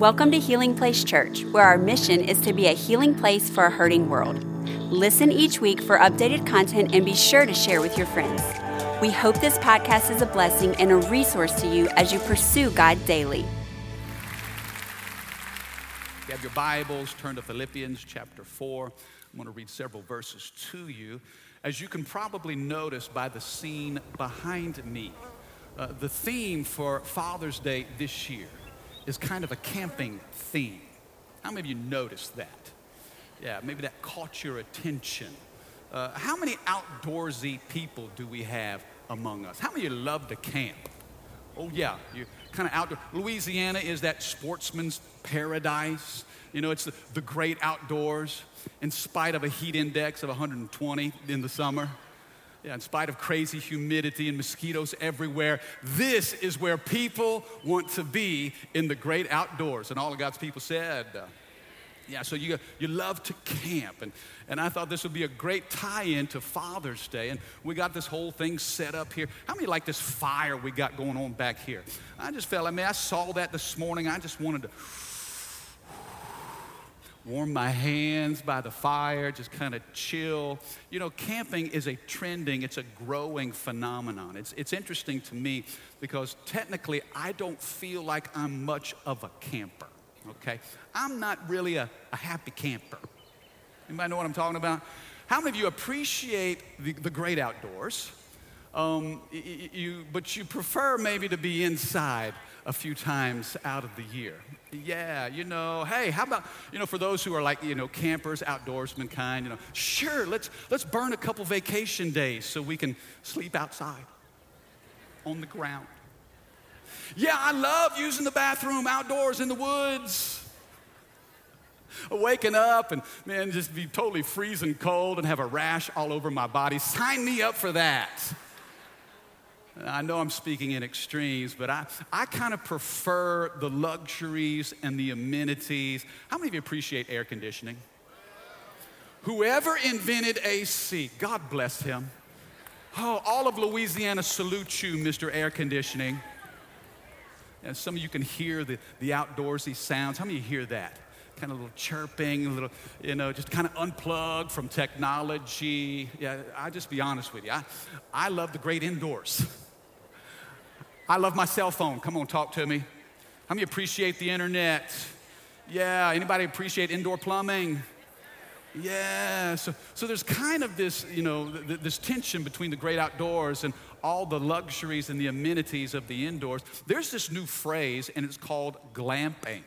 Welcome to Healing Place Church, where our mission is to be a healing place for a hurting world. Listen each week for updated content and be sure to share with your friends. We hope this podcast is a blessing and a resource to you as you pursue God daily. If you have your Bibles, turn to Philippians chapter 4. I'm going to read several verses to you. As you can probably notice by the scene behind me, uh, the theme for Father's Day this year is kind of a camping theme. How many of you noticed that? Yeah, maybe that caught your attention. Uh, how many outdoorsy people do we have among us? How many of you love to camp? Oh, yeah, you're kind of outdoor. Louisiana is that sportsman's paradise. You know, it's the, the great outdoors in spite of a heat index of 120 in the summer. Yeah, in spite of crazy humidity and mosquitoes everywhere, this is where people want to be in the great outdoors. And all of God's people said, uh, yeah, so you, you love to camp. And, and I thought this would be a great tie in to Father's Day. And we got this whole thing set up here. How many like this fire we got going on back here? I just felt, I mean, I saw that this morning. I just wanted to warm my hands by the fire, just kind of chill. You know, camping is a trending, it's a growing phenomenon. It's, it's interesting to me because technically I don't feel like I'm much of a camper, okay? I'm not really a, a happy camper. Anybody know what I'm talking about? How many of you appreciate the, the great outdoors? Um, you, but you prefer maybe to be inside a few times out of the year. Yeah, you know, hey, how about, you know, for those who are like, you know, campers, outdoorsmen kind, you know, sure, let's, let's burn a couple vacation days so we can sleep outside on the ground. Yeah, I love using the bathroom outdoors in the woods. Waking up and, man, just be totally freezing cold and have a rash all over my body. Sign me up for that. I know I'm speaking in extremes, but I, I kind of prefer the luxuries and the amenities. How many of you appreciate air conditioning? Whoever invented AC, God bless him. Oh, all of Louisiana salutes you, Mr. Air Conditioning. And some of you can hear the, the outdoorsy sounds. How many of you hear that? Kind of a little chirping, a little, you know, just kind of unplugged from technology. Yeah, I'll just be honest with you. I, I love the great indoors. I love my cell phone. Come on, talk to me. How many appreciate the internet? Yeah. Anybody appreciate indoor plumbing? Yeah. So, so there's kind of this, you know, th- this tension between the great outdoors and all the luxuries and the amenities of the indoors. There's this new phrase, and it's called glamping.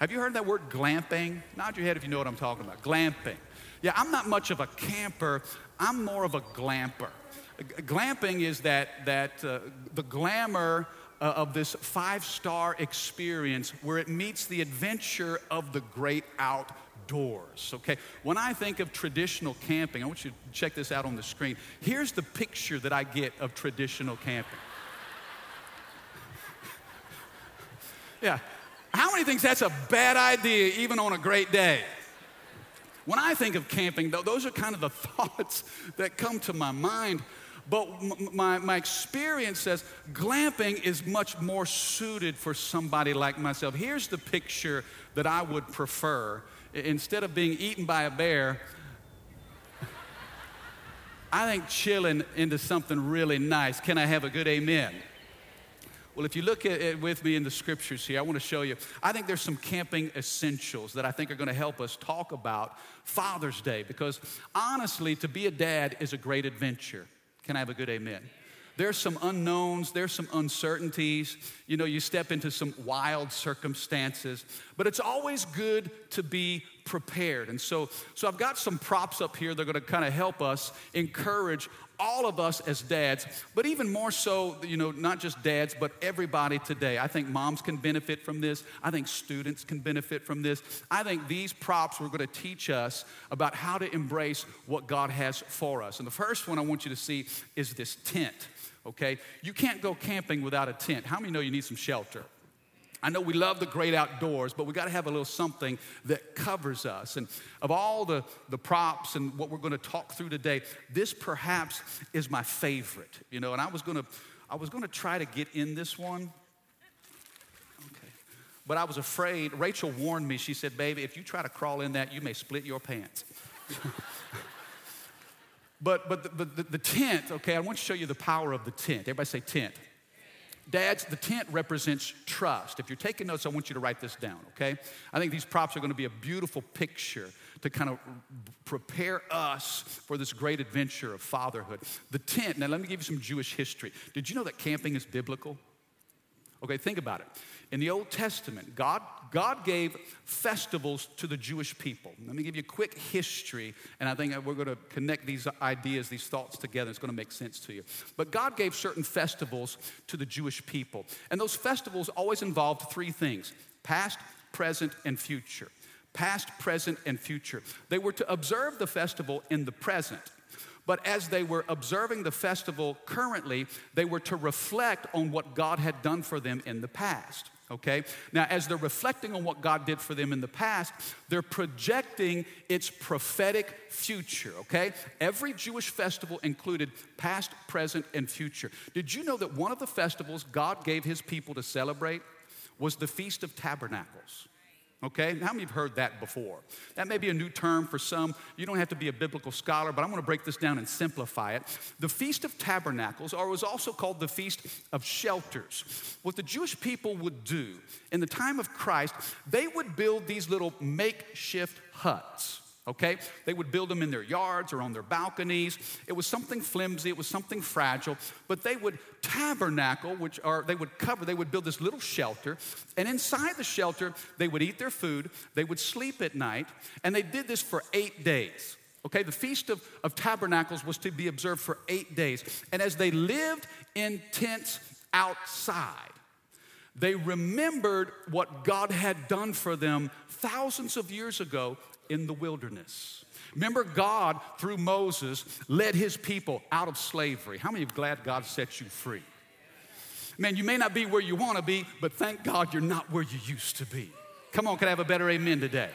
Have you heard that word glamping? Nod your head if you know what I'm talking about. Glamping. Yeah, I'm not much of a camper, I'm more of a glamper. Glamping is that, that uh, the glamour uh, of this five star experience where it meets the adventure of the great outdoors. Okay, when I think of traditional camping, I want you to check this out on the screen. Here's the picture that I get of traditional camping. yeah, how many thinks that's a bad idea even on a great day? When I think of camping, though, those are kind of the thoughts that come to my mind. But my, my experience says glamping is much more suited for somebody like myself. Here's the picture that I would prefer. Instead of being eaten by a bear, I think chilling into something really nice. Can I have a good amen? Well, if you look at it with me in the scriptures here, I want to show you. I think there's some camping essentials that I think are going to help us talk about Father's Day because honestly, to be a dad is a great adventure. Can I have a good amen? There's some unknowns, there's some uncertainties. You know, you step into some wild circumstances, but it's always good to be prepared. And so, so I've got some props up here that are going to kind of help us encourage all of us as dads, but even more so, you know, not just dads, but everybody today. I think moms can benefit from this. I think students can benefit from this. I think these props were going to teach us about how to embrace what God has for us. And the first one I want you to see is this tent, okay? You can't go camping without a tent. How many know you need some shelter? I know we love the great outdoors, but we got to have a little something that covers us. And of all the, the props and what we're going to talk through today, this perhaps is my favorite. You know, and I was going to I was going to try to get in this one. Okay. but I was afraid. Rachel warned me. She said, Baby, if you try to crawl in that, you may split your pants. but but, the, the, the tent, okay, I want to show you the power of the tent. Everybody say tent. Dads, the tent represents trust. If you're taking notes, I want you to write this down, okay? I think these props are to be a beautiful picture to kind of prepare us for this great adventure of fatherhood. The tent, now let me give you some Jewish history. Did you know that camping is biblical? Okay, think about it. In the Old Testament, God, God gave festivals to the Jewish people. Let me give you a quick history, and I think we're going to connect these ideas, these thoughts together. It's going to make sense to you. But God gave certain festivals to the Jewish people, and those festivals always involved three things past, present, and future. Past, present, and future. They were to observe the festival in the present. But as they were observing the festival currently, they were to reflect on what God had done for them in the past. Okay? Now, as they're reflecting on what God did for them in the past, they're projecting its prophetic future. Okay? Every Jewish festival included past, present, and future. Did you know that one of the festivals God gave his people to celebrate was the Feast of Tabernacles? Okay, how many have heard that before? That may be a new term for some. You don't have to be a biblical scholar, but I'm going to break this down and simplify it. The Feast of Tabernacles, or was also called the Feast of Shelters, what the Jewish people would do in the time of Christ, they would build these little makeshift huts okay? They would build them in their yards or on their balconies. It was something flimsy, it was something fragile, but they would tabernacle, which are, they would cover, they would build this little shelter, and inside the shelter, they would eat their food, they would sleep at night, and they did this for eight days. Okay, the Feast of, of Tabernacles was to be observed for eight days. And as they lived in tents outside, they remembered what God had done for them thousands of years ago in the wilderness. Remember, God, through Moses, led his people out of slavery. How many are glad God set you free? Man, you may not be where you want to be, but thank God you're not where you used to be. Come on, can I have a better amen today?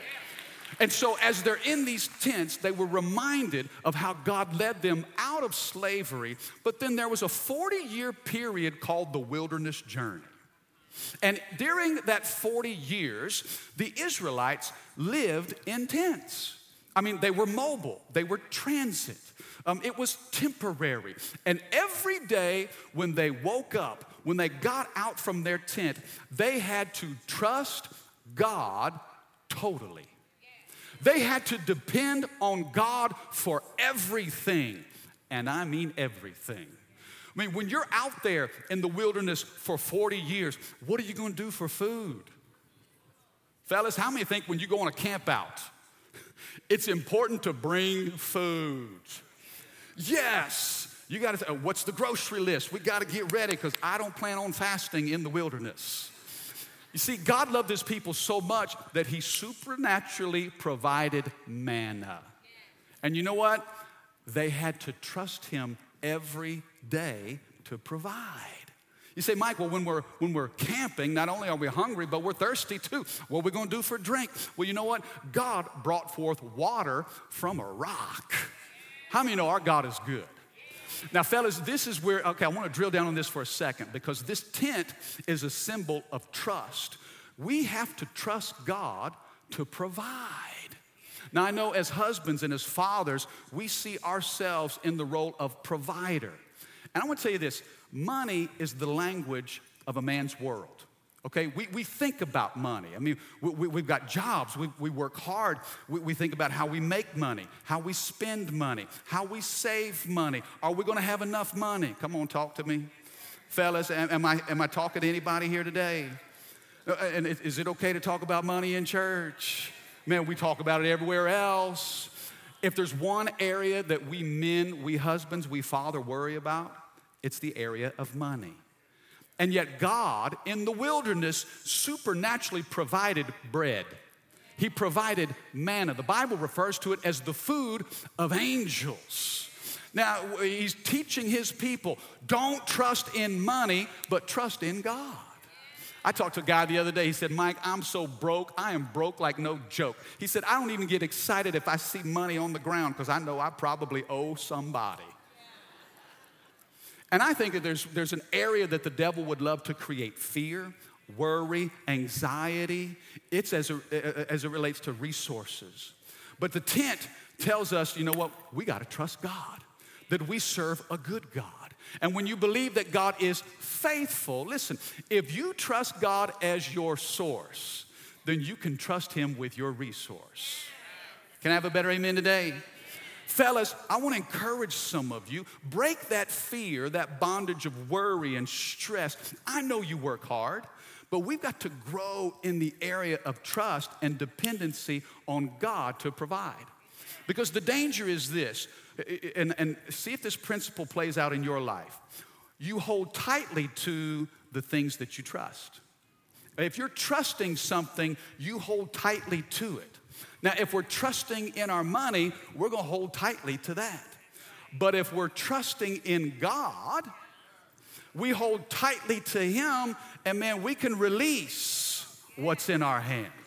And so, as they're in these tents, they were reminded of how God led them out of slavery. But then there was a 40 year period called the wilderness journey. And during that 40 years, the Israelites lived in tents. I mean, they were mobile, they were transit. Um, it was temporary. And every day when they woke up, when they got out from their tent, they had to trust God totally. They had to depend on God for everything. And I mean everything. I mean, when you're out there in the wilderness for 40 years, what are you going to do for food? Fellas, how many think when you go on a camp out, it's important to bring food? Yes. You got to say, oh, what's the grocery list? We got to get ready because I don't plan on fasting in the wilderness. You see, God loved his people so much that he supernaturally provided manna. And you know what? They had to trust him every day to provide. You say, Mike, well, when we're, when we're camping, not only are we hungry, but we're thirsty too. What are we to do for drink? Well, you know what? God brought forth water from a rock. How many know our God is good? Now, fellas, this is where, okay, I want to drill down on this for a second because this tent is a symbol of trust. We have to trust God to provide. Now, I know as husbands and as fathers, we see ourselves in the role of provider. And I want to tell you this money is the language of a man's world. Okay, we, we think about money. I mean, we, we, have got jobs, we, we work hard. We, we think about how we make money, how we spend money, how we save money. Are we gonna have enough money? Come on, talk to me. Fellas, am, am I, am I talking to anybody here today? Uh, and is it okay to talk about money in church? Man, we talk about it everywhere else. If there's one area that we men, we husbands, we father worry about, it's the area of money. And yet, God in the wilderness supernaturally provided bread. He provided manna. The Bible refers to it as the food of angels. Now, he's teaching his people don't trust in money, but trust in God. I talked to a guy the other day. He said, Mike, I'm so broke. I am broke like no joke. He said, I don't even get excited if I see money on the ground because I know I probably owe somebody. And I think that there's, there's an area that the devil would love to create fear worry, anxiety. It's as, a, as it relates to resources. But the tent tells us, you know what? We got to trust God, that we serve a good God. And when you believe that God is faithful, listen, if you trust God as your source, then you can trust Him with your resource. Can I have a better amen today? Fellas, I want to encourage some of you. Break that fear, that bondage of worry and stress. I know you work hard, but we've got to grow in the area of trust and dependency on God to provide. Because the danger is this, and, and see if this principle plays out in your life. You hold tightly to the things that you trust. If you're trusting something, you hold tightly to it. Now, if we're trusting in our money, we're gonna hold tightly to that. But if we're trusting in God, we hold tightly to Him, and man, we can release what's in our hands.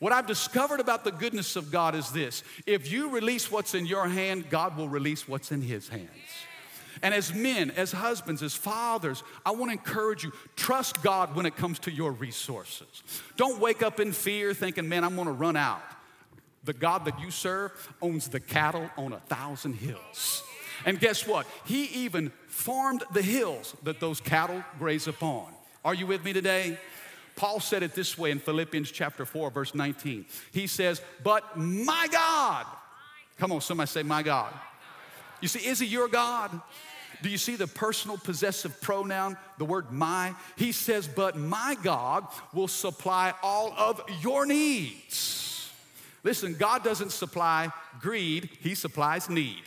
What I've discovered about the goodness of God is this if you release what's in your hand, God will release what's in His hands. And as men, as husbands, as fathers, I want to encourage you trust God when it comes to your resources. Don't wake up in fear thinking, man, I'm going to run out. The God that you serve owns the cattle on a thousand hills. And guess what? He even formed the hills that those cattle graze upon. Are you with me today? Paul said it this way in Philippians chapter 4, verse 19. He says, But my God, come on, somebody say, My God. You see, is he your God? Do you see the personal possessive pronoun, the word my? He says, But my God will supply all of your needs. Listen, God doesn't supply greed, He supplies need.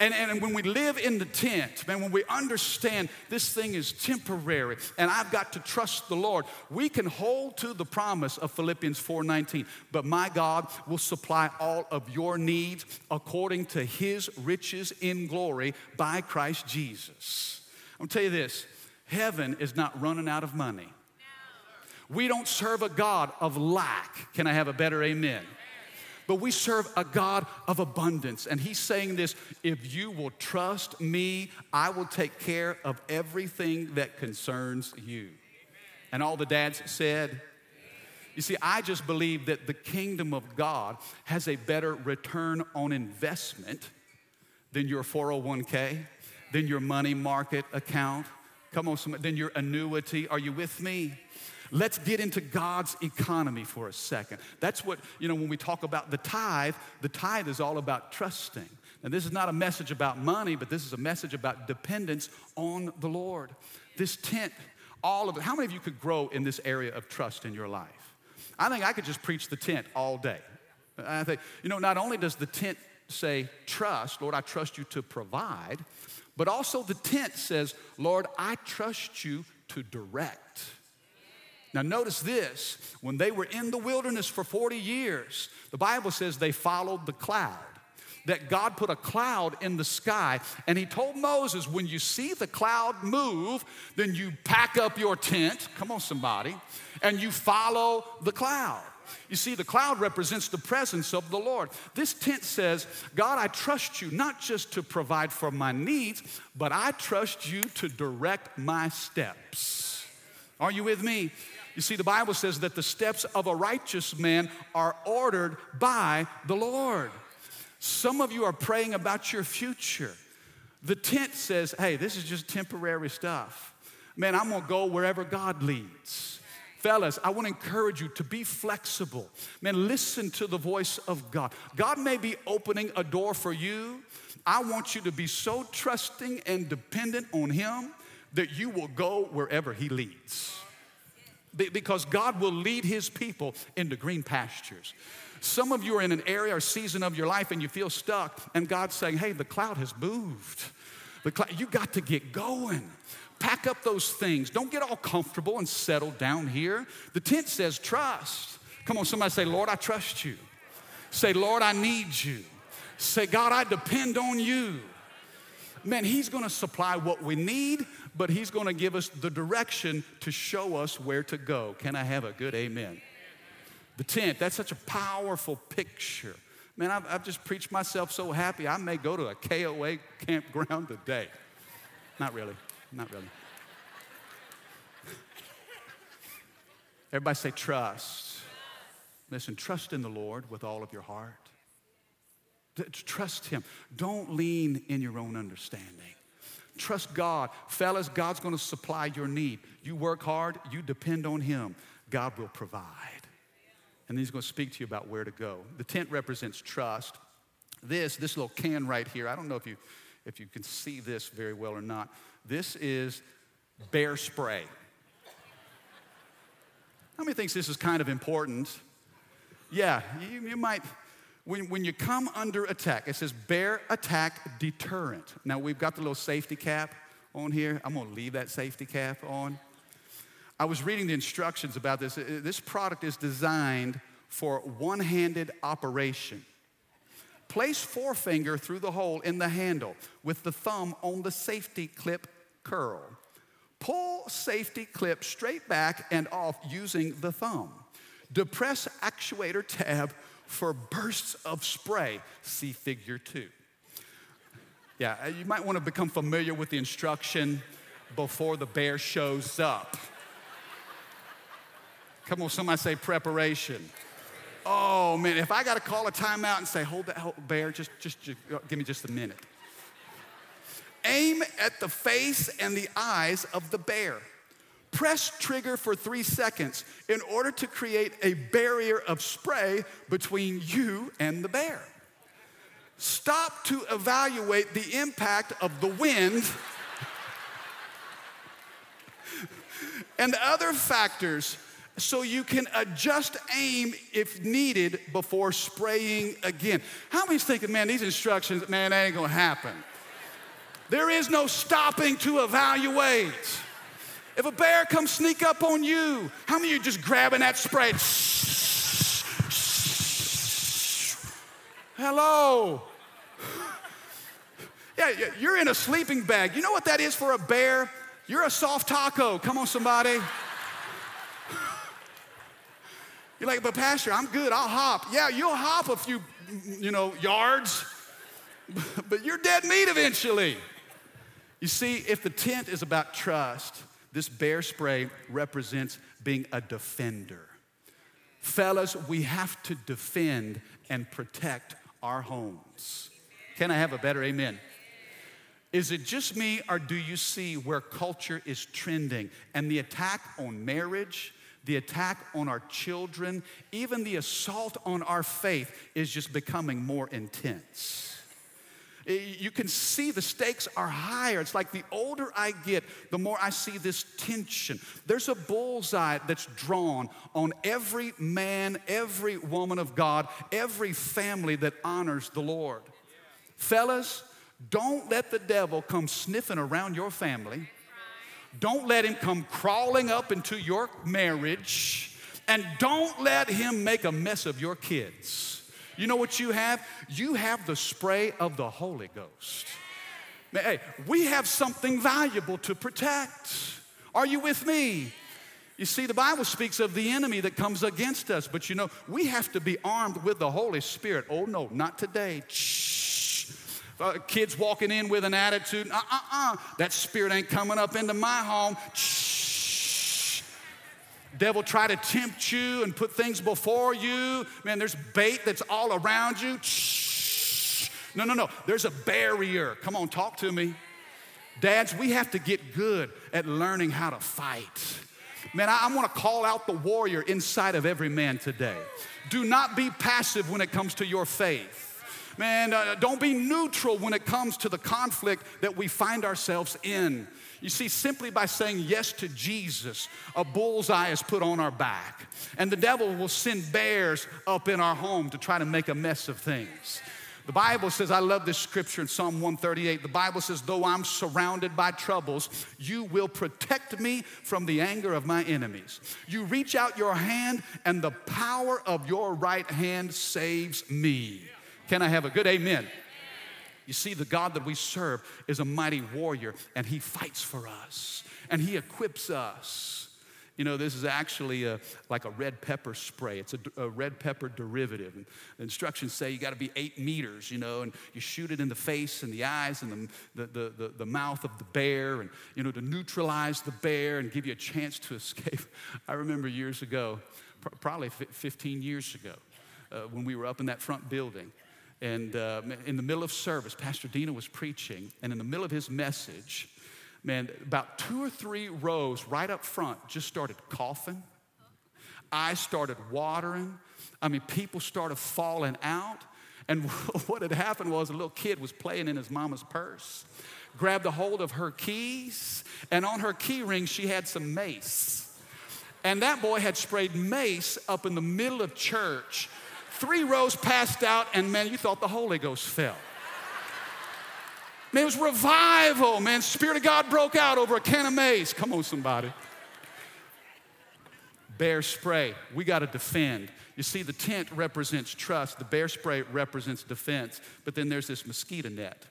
And, and when we live in the tent, man, when we understand this thing is temporary and I've got to trust the Lord, we can hold to the promise of Philippians 4:19. But my God will supply all of your needs according to his riches in glory by Christ Jesus. I'm tell you this heaven is not running out of money. We don't serve a God of lack. Can I have a better amen? But we serve a God of abundance. And He's saying this if you will trust me, I will take care of everything that concerns you. And all the dads said, you see, I just believe that the kingdom of God has a better return on investment than your 401k, than your money market account. Come on, somebody, than your annuity. Are you with me? Let's get into God's economy for a second. That's what, you know, when we talk about the tithe, the tithe is all about trusting. Now, this is not a message about money, but this is a message about dependence on the Lord. This tent, all of it. How many of you could grow in this area of trust in your life? I think I could just preach the tent all day. I think, you know, not only does the tent say, trust, Lord, I trust you to provide, but also the tent says, Lord, I trust you to direct. Now, notice this when they were in the wilderness for 40 years, the Bible says they followed the cloud. That God put a cloud in the sky, and He told Moses, When you see the cloud move, then you pack up your tent, come on, somebody, and you follow the cloud. You see, the cloud represents the presence of the Lord. This tent says, God, I trust you not just to provide for my needs, but I trust you to direct my steps. Are you with me? You see, the Bible says that the steps of a righteous man are ordered by the Lord. Some of you are praying about your future. The tent says, hey, this is just temporary stuff. Man, I'm gonna go wherever God leads. Fellas, I wanna encourage you to be flexible. Man, listen to the voice of God. God may be opening a door for you. I want you to be so trusting and dependent on Him that you will go wherever He leads because God will lead his people into green pastures. Some of you are in an area or season of your life and you feel stuck, and God's saying, Hey, the cloud has moved. The cloud, you got to get going. Pack up those things. Don't get all comfortable and settle down here. The tent says trust. Come on, somebody say, Lord, I trust you. Say, Lord, I need you. Say, God, I depend on you. Man, He's gonna supply what we need, but He's going to give us the direction to show us where to go. Can I have a good amen? The tent, that's such a powerful picture. Man, I've, I've just preached myself so happy, I may go to a KOA campground today. Not really, not really. Everybody say trust. Listen, trust in the Lord with all of your heart. Trust Him. Don't lean in your own understanding. Trust God. Fellas, God's gonna supply your need. You work hard, you depend on Him, God will provide. And He's gonna speak to you about where to go. The tent represents trust. This, this little can right here, I don't know if you, if you can see this very well or not. This is bear spray. How many thinks this is kind of important? Yeah, you, you might, when, when you come under attack, it says bear attack deterrent. Now we've got the little safety cap on here. I'm gonna leave that safety cap on. I was reading the instructions about this. Uh, this product is designed for one handed operation. Place forefinger through the hole in the handle with the thumb on the safety clip curl. Pull safety clip straight back and off using the thumb. Depress actuator tab for bursts of spray. See figure two. Yeah, uh, you might want to become familiar with the instruction before the bear shows up. Come on, somebody say preparation. Oh man, if I got to call a timeout and say, hold that hold, bear, just, just, just give me just a minute. Aim at the face and the eyes of the bear. Press trigger for three seconds in order to create a barrier of spray between you and the bear. Stop to evaluate the impact of the wind and other factors so you can adjust aim if needed before spraying again. How many's thinking, man, these instructions, man, that ain't gonna happen? There is no stopping to evaluate. If a bear comes sneak up on you, how many of you just grabbing that spray? Hello. Yeah, you're in a sleeping bag. You know what that is for a bear? You're a soft taco. Come on, somebody. You're like, but Pastor, I'm good. I'll hop. Yeah, you'll hop a few, you know, yards, but you're dead meat eventually. You see, if the tent is about trust, this bear spray represents being a defender. Fellas, we have to defend and protect our homes. Can I have a better amen? Is it just me, or do you see where culture is trending and the attack on marriage, the attack on our children, even the assault on our faith is just becoming more intense? Eh, you can see the stakes are higher. It's like the older I get, the more I see this tension. There's a bullseye that's drawn on every man, every woman of God, every family that honors the Lord. Fellas, don't let the devil come sniffing around your family. Don't let him come crawling up into your marriage. And don't let him make a mess of your kids. You know what you have? You have the spray of the Holy Ghost. Hey, we have something valuable to protect. Are you with me? You see, the Bible speaks of the enemy that comes against us, but you know, we have to be armed with the Holy Spirit. Oh, no, not today. Shh. Uh, kids walking in with an attitude, uh uh uh, that spirit ain't coming up into my home. Shh devil try to tempt you and put things before you. Man, there's bait that's all around you. Shh. No, no, no. There's a barrier. Come on, talk to me. Dads, we have to get good at learning how to fight. Man, I, I want to call out the warrior inside of every man today. Do not be passive when it comes to your faith. Man, uh, don't be neutral when it comes to the conflict that we find ourselves in. You see, simply by saying yes to Jesus, a bullseye is put on our back. And the devil will send bears up in our home to try to make a mess of things. The Bible says, I love this scripture in Psalm 138. The Bible says, though I'm surrounded by troubles, you will protect me from the anger of my enemies. You reach out your hand, and the power of your right hand saves me. Can I have a good amen? You see, the God that we serve is a mighty warrior, and He fights for us, and He equips us. You know, this is actually a, like a red pepper spray. It's a, a red pepper derivative. The instructions say you got to be eight meters, you know, and you shoot it in the face and the eyes and the, the, the, the, mouth of the bear, and, you know, to neutralize the bear and give you a chance to escape. I remember years ago, probably 15 years ago, uh, when we were up in that front building. And uh, in the middle of service, Pastor Dino was preaching, and in the middle of his message, man, about two or three rows right up front just started coughing. Eyes started watering. I mean, people started falling out. And what had happened was a little kid was playing in his mama's purse, grabbed a hold of her keys, and on her key ring, she had some mace. And that boy had sprayed mace up in the middle of church. Three rows passed out, and man, you thought the Holy Ghost fell. Man, it was revival, man. Spirit of God broke out over a can of mace. Come on, somebody. Bear spray, we got to defend. You see, the tent represents trust, the bear spray represents defense, but then there's this mosquito net.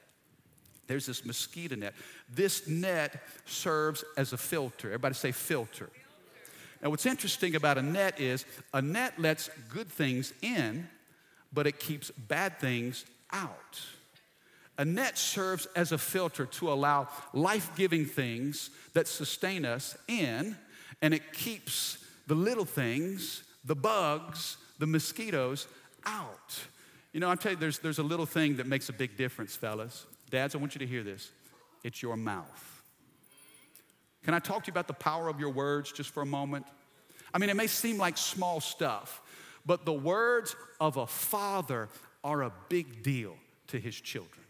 There's this mosquito net. This net serves as a filter. Everybody say filter. Now, what's interesting about a net is a net lets good things in, but it keeps bad things out. A net serves as a filter to allow life giving things that sustain us in, and it keeps the little things, the bugs, the mosquitoes out. You know, I tell you, there's, there's a little thing that makes a big difference, fellas. Dads, I want you to hear this it's your mouth. Can I talk to you about the power of your words just for a moment? I mean, it may seem like small stuff, but the words of a father are a big deal to his children.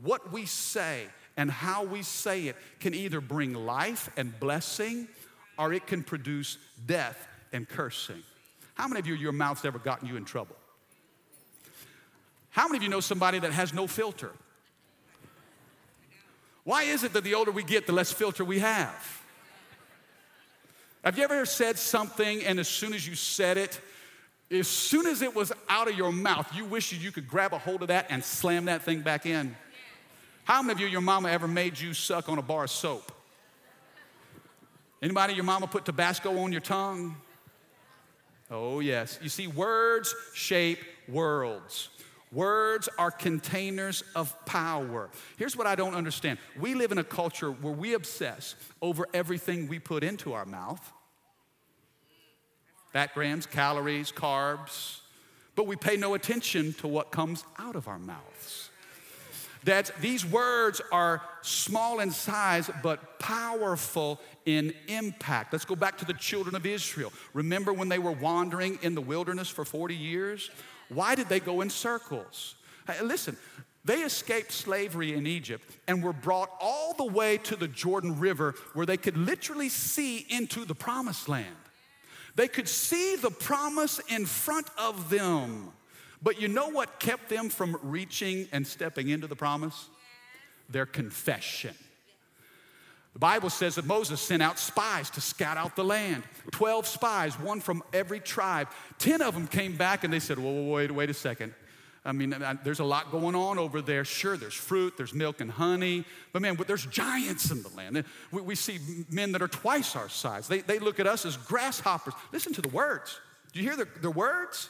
What we say and how we say it can either bring life and blessing or it can produce death and cursing. How many of you, your mouth's ever gotten you in trouble? How many of you know somebody that has no filter? Why is it that the older we get, the less filter we have? Have you ever said something and as soon as you said it, as soon as it was out of your mouth, you wish you could grab a hold of that and slam that thing back in? How many of you, your mama ever made you suck on a bar of soap? Anybody, your mama put Tabasco on your tongue? Oh, yes. You see, words shape worlds. Words are containers of power. Here's what I don't understand we live in a culture where we obsess over everything we put into our mouth fat grams, calories, carbs, but we pay no attention to what comes out of our mouths that these words are small in size but powerful in impact. Let's go back to the children of Israel. Remember when they were wandering in the wilderness for 40 years? Why did they go in circles? Hey, listen, they escaped slavery in Egypt and were brought all the way to the Jordan River where they could literally see into the promised land. They could see the promise in front of them. But you know what kept them from reaching and stepping into the promise? Their confession. The Bible says that Moses sent out spies to scout out the land. 12 spies, one from every tribe. 10 of them came back and they said, whoa wait, wait a second. I mean, uh, there's a lot going on over there. Sure, there's fruit, there's milk and honey, but man, there's giants in the land. We, we see men that are twice our size. They, they look at us as grasshoppers. Listen to the words. Do you hear their, their words?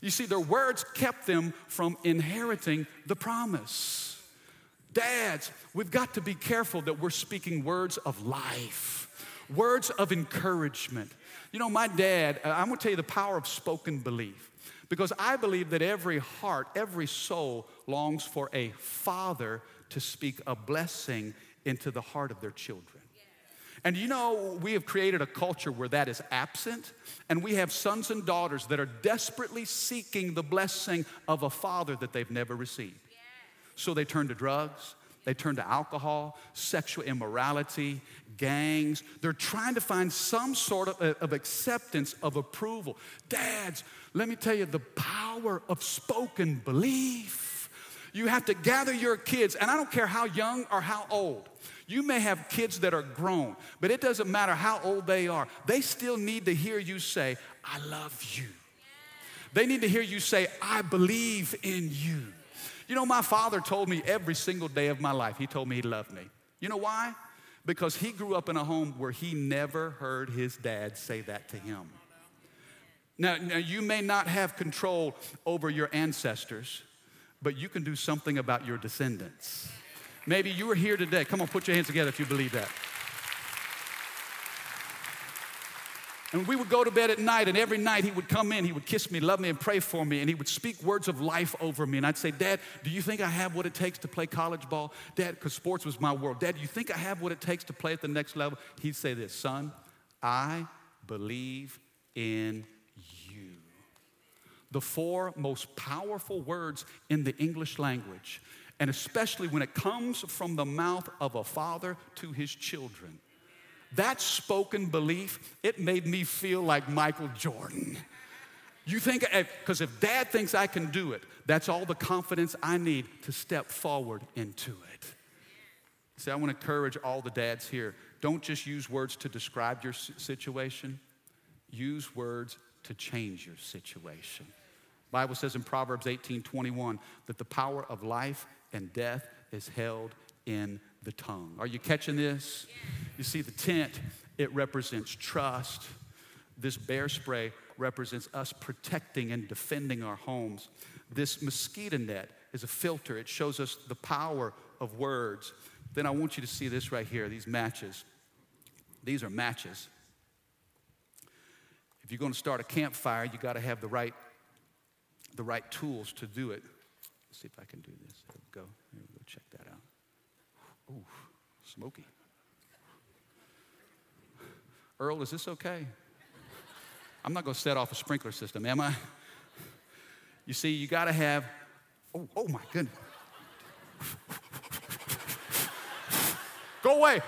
You see, their words kept them from inheriting the promise. Dads, we've got to be careful that we're speaking words of life, words of encouragement. You know, my dad, uh, I'm gonna tell you the power of spoken belief because I believe that every heart, every soul longs for a father to speak a blessing into the heart of their children. And you know, we have created a culture where that is absent, and we have sons and daughters that are desperately seeking the blessing of a father that they've never received. So they turn to drugs, they turn to alcohol, sexual immorality, gangs. They're trying to find some sort of, of acceptance, of approval. Dads, let me tell you the power of spoken belief. You have to gather your kids, and I don't care how young or how old. You may have kids that are grown, but it doesn't matter how old they are. They still need to hear you say, I love you. They need to hear you say, I believe in you. You know, my father told me every single day of my life, he told me he loved me. You know why? because he grew up in a home where he never heard his dad say that to him. Now, now, you may not have control over your ancestors, but you can do something about your descendants. Maybe you are here today. Come on, put your hands together if you believe that. And we would go to bed at night, and every night he would come in, he would kiss me, love me, and pray for me, and he would speak words of life over me. And I'd say, Dad, do you think I have what it takes to play college ball? Dad, because sports was my world. Dad, do you think I have what it takes to play at the next level? He'd say this, Son, I believe in you. The four most powerful words in the English language, and especially when it comes from the mouth of a father to his children that spoken belief, it made me feel like Michael Jordan. You think, because if dad thinks I can do it, that's all the confidence I need to step forward into it. See, I want to encourage all the dads here. Don't just use words to describe your situation, use words to change your situation. Bible says in Proverbs 18 21 that the power of life and death is held in the tongue. Are you catching this? You see, the tent, it represents trust. This bear spray represents us protecting and defending our homes. This mosquito net is a filter, it shows us the power of words. Then I want you to see this right here these matches. These are matches. If you're going to start a campfire, you got to have the right, the right tools to do it. Let's see if I can do this. There we go. Here we go. Check that out. Ooh, smoky. Earl, is this okay? I'm not going to set off a sprinkler system, am I? You see, you got to have, oh, oh my goodness. Go away.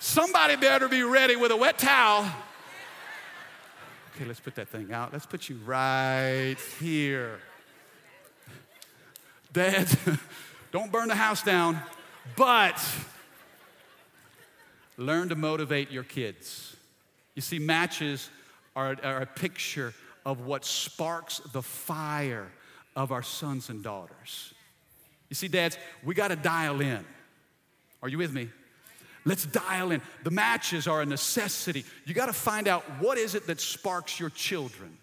Somebody better be ready with a wet towel. Okay, let's put that thing out. Let's put you right here. Dads, don't burn the house down, but learn to motivate your kids. You see, matches are, are a picture of what sparks the fire of our sons and daughters. You see, dads, we got to dial in. Are you with me? Let's dial in. The matches are a necessity. You got to find out what is it that sparks your children.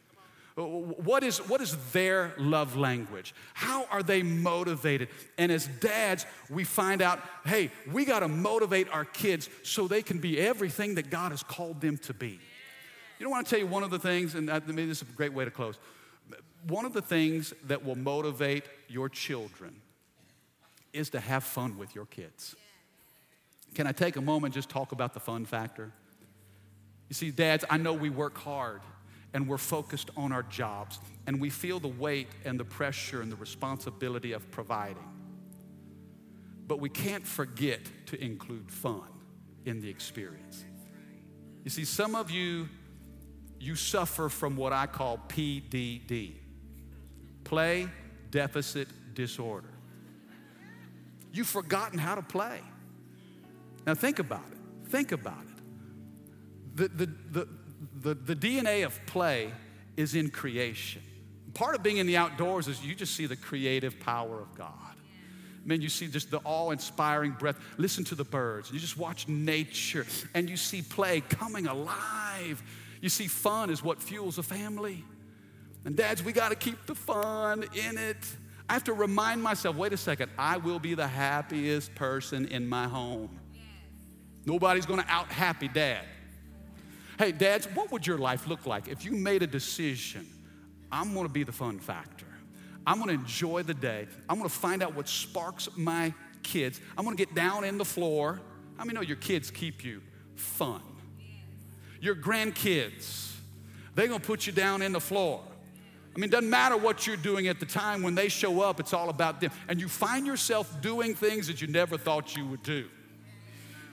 Uh, what is, what is their love language? How are they motivated? And as dads, we find out hey, we got to motivate our kids so they can be everything that God has called them to be. You know, I want to tell you one of the things, and maybe this is a great way to close. One of the things that will motivate your children is to have fun with your kids. Can I take a moment just talk about the fun factor? You see, dads, I know we work hard and we're focused on our jobs and we feel the weight and the pressure and the responsibility of providing. But we can't forget to include fun in the experience. You see, some of you, you suffer from what I call PDD play deficit disorder. You've forgotten how to play. Now, think about it. Think about it. The, the, the, the, the DNA of play is in creation. Part of being in the outdoors is you just see the creative power of God. Man, you see just the awe inspiring breath. Listen to the birds. You just watch nature and you see play coming alive. You see fun is what fuels a family. And dads, we got to keep the fun in it. I have to remind myself wait a second, I will be the happiest person in my home. Nobody's going to out happy dad. Hey, dads, what would your life look like if you made a decision? I'm gonna be the fun factor. I'm gonna enjoy the day. I'm gonna find out what sparks my kids. I'm gonna get down in the floor. How many know your kids keep you fun? Your grandkids, they're gonna put you down in the floor. I mean, it doesn't matter what you're doing at the time. When they show up, it's all about them. And you find yourself doing things that you never thought you would do.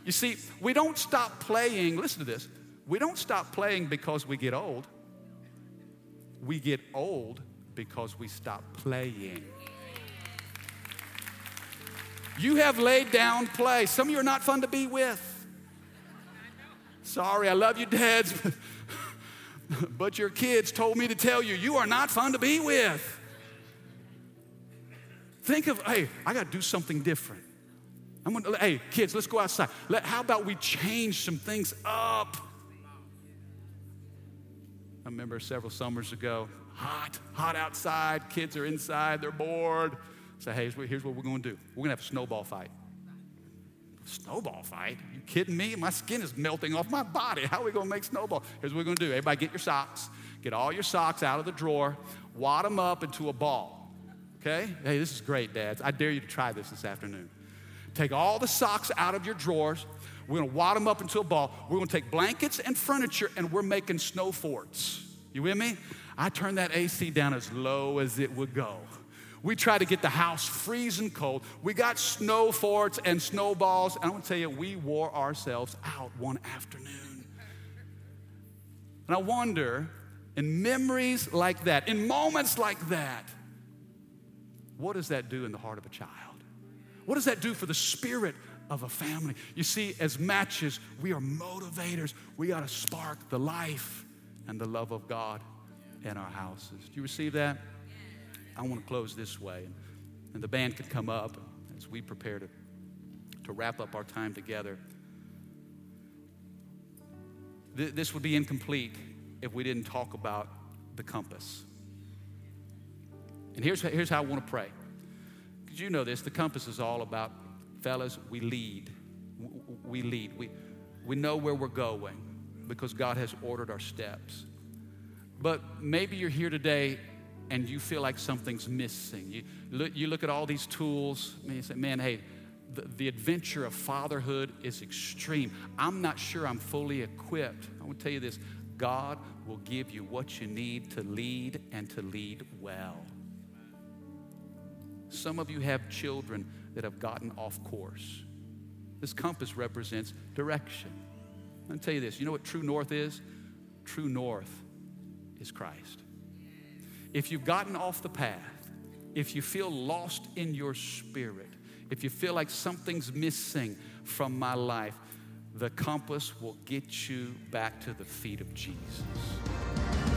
You see, we don't stop playing, listen to this, we don't stop playing because we get old. We get old because we stop playing. You have laid down play. Some of you are not fun to be with. Sorry, I love you, dads, but your kids told me to tell you, you are not fun to be with. Think of, hey, I got to do something different. I'm gonna, hey, kids, let's go outside. Let, how about we change some things up? I remember several summers ago, hot, hot outside. Kids are inside, they're bored. Say, hey, here's what we're gonna do. We're gonna have a snowball fight. Snowball fight? You kidding me? My skin is melting off my body. How are we gonna make snowball? Here's what we're gonna do. Everybody get your socks. Get all your socks out of the drawer. Wad them up into a ball. Okay? Hey, this is great, dads. I dare you to try this this afternoon. Take all the socks out of your drawers. We're gonna wad them up into a ball. We're gonna take blankets and furniture and we're making snow forts. You with me? I turned that AC down as low as it would go. We tried to get the house freezing cold. We got snow forts and snowballs. And I want to tell you, we wore ourselves out one afternoon. And I wonder, in memories like that, in moments like that, what does that do in the heart of a child? What does that do for the spirit of a family? You see, as matches, we are motivators. We got to spark the life and the love of God in our houses. Do you receive that? I want to close this way. And the band could come up as we prepare to, to wrap up our time together. This would be incomplete if we didn't talk about the compass. And here's, here's how I want to pray. Because you know this the compass is all about, fellas, we lead. We lead. We, we know where we're going because God has ordered our steps. But maybe you're here today and you feel like something's missing. You look, you look at all these tools and you say, man, hey, the, the adventure of fatherhood is extreme. I'm not sure I'm fully equipped. I want to tell you this God will give you what you need to lead and to lead well. Some of you have children that have gotten off course. This compass represents direction. I'm tell you this you know what true north is? True north is Christ. If you've gotten off the path, if you feel lost in your spirit, if you feel like something's missing from my life, the compass will get you back to the feet of Jesus.